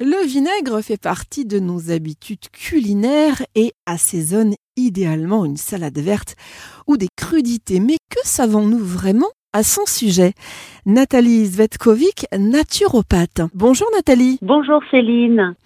Le vinaigre fait partie de nos habitudes culinaires et assaisonne idéalement une salade verte ou des crudités. Mais que savons-nous vraiment à son sujet? Nathalie Zvetkovic, naturopathe. Bonjour Nathalie. Bonjour Céline.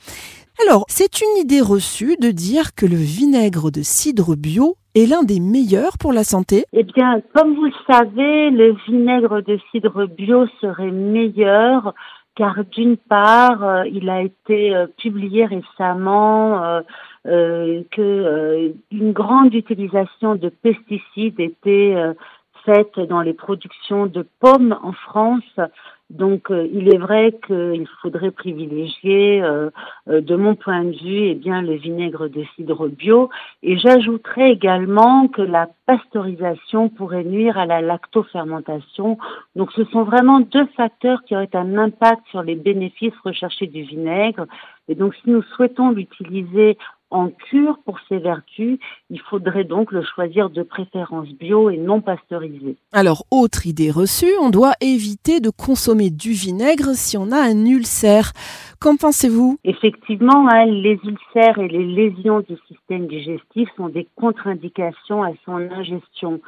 Alors, c'est une idée reçue de dire que le vinaigre de cidre bio est l'un des meilleurs pour la santé Eh bien, comme vous le savez, le vinaigre de cidre bio serait meilleur car d'une part, euh, il a été euh, publié récemment euh, que une grande utilisation de pesticides était dans les productions de pommes en France donc, euh, il est vrai qu'il faudrait privilégier, euh, euh, de mon point de vue, eh bien, le vinaigre de cidre bio. Et j'ajouterais également que la pasteurisation pourrait nuire à la lactofermentation. Donc, ce sont vraiment deux facteurs qui auraient un impact sur les bénéfices recherchés du vinaigre. Et donc, si nous souhaitons l'utiliser en cure pour ses vertus, il faudrait donc le choisir de préférence bio et non pasteurisé. Alors, autre idée reçue, on doit éviter de consommer du vinaigre si on a un ulcère. Qu'en pensez-vous? Effectivement, hein, les ulcères et les lésions du système digestif sont des contre-indications à son ingestion.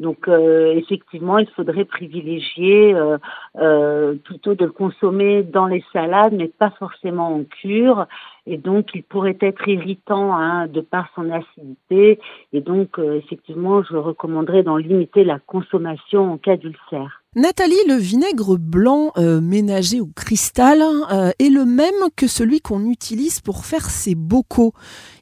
Donc euh, effectivement, il faudrait privilégier euh, euh, plutôt de le consommer dans les salades, mais pas forcément en cure. Et donc, il pourrait être irritant hein, de par son acidité. Et donc, effectivement, je recommanderais d'en limiter la consommation en cas d'ulcère. Nathalie, le vinaigre blanc ménagé au cristal est le même que celui qu'on utilise pour faire ses bocaux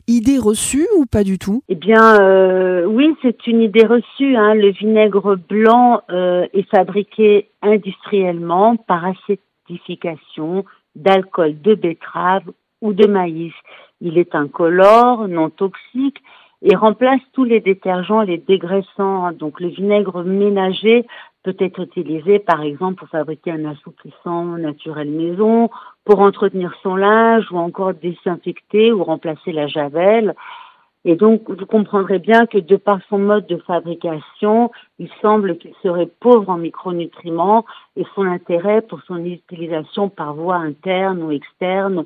idée reçue ou pas du tout? Eh bien, euh, oui, c'est une idée reçue. Hein. Le vinaigre blanc euh, est fabriqué industriellement par acétification d'alcool de betterave ou de maïs. Il est incolore, non toxique et remplace tous les détergents, les dégraissants. Donc, le vinaigre ménager peut être utilisé, par exemple, pour fabriquer un assouplissant naturel maison, pour entretenir son linge ou encore désinfecter ou remplacer la javel. Et donc, vous comprendrez bien que de par son mode de fabrication, il semble qu'il serait pauvre en micronutriments et son intérêt pour son utilisation par voie interne ou externe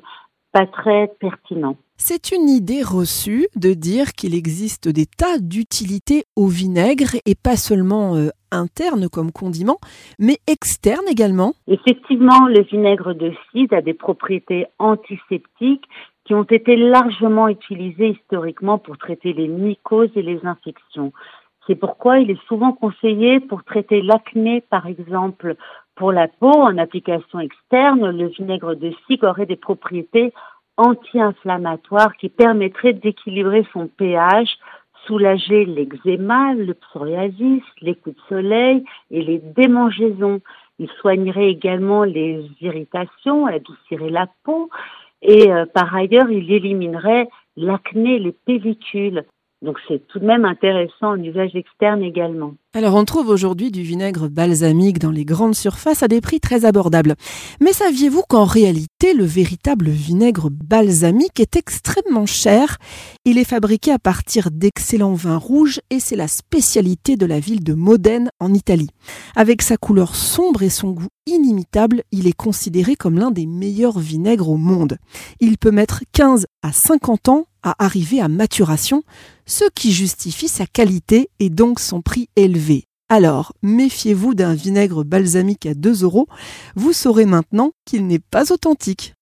pas très pertinent. C'est une idée reçue de dire qu'il existe des tas d'utilités au vinaigre et pas seulement euh, interne comme condiment, mais externe également. Effectivement, le vinaigre de cidre a des propriétés antiseptiques qui ont été largement utilisées historiquement pour traiter les mycoses et les infections. C'est pourquoi il est souvent conseillé pour traiter l'acné, par exemple, pour la peau en application externe, le vinaigre de cidre aurait des propriétés anti-inflammatoires qui permettraient d'équilibrer son pH soulager l'eczéma, le psoriasis, les coups de soleil et les démangeaisons. Il soignerait également les irritations, adoucirait la peau et euh, par ailleurs, il éliminerait l'acné, les pellicules. Donc c'est tout de même intéressant en usage externe également. Alors on trouve aujourd'hui du vinaigre balsamique dans les grandes surfaces à des prix très abordables. Mais saviez-vous qu'en réalité le véritable vinaigre balsamique est extrêmement cher? Il est fabriqué à partir d'excellents vins rouges et c'est la spécialité de la ville de Modène en Italie. Avec sa couleur sombre et son goût inimitable, il est considéré comme l'un des meilleurs vinaigres au monde. Il peut mettre 15 à 50 ans à arriver à maturation, ce qui justifie sa qualité et donc son prix élevé. Alors, méfiez-vous d'un vinaigre balsamique à 2 euros, vous saurez maintenant qu'il n'est pas authentique.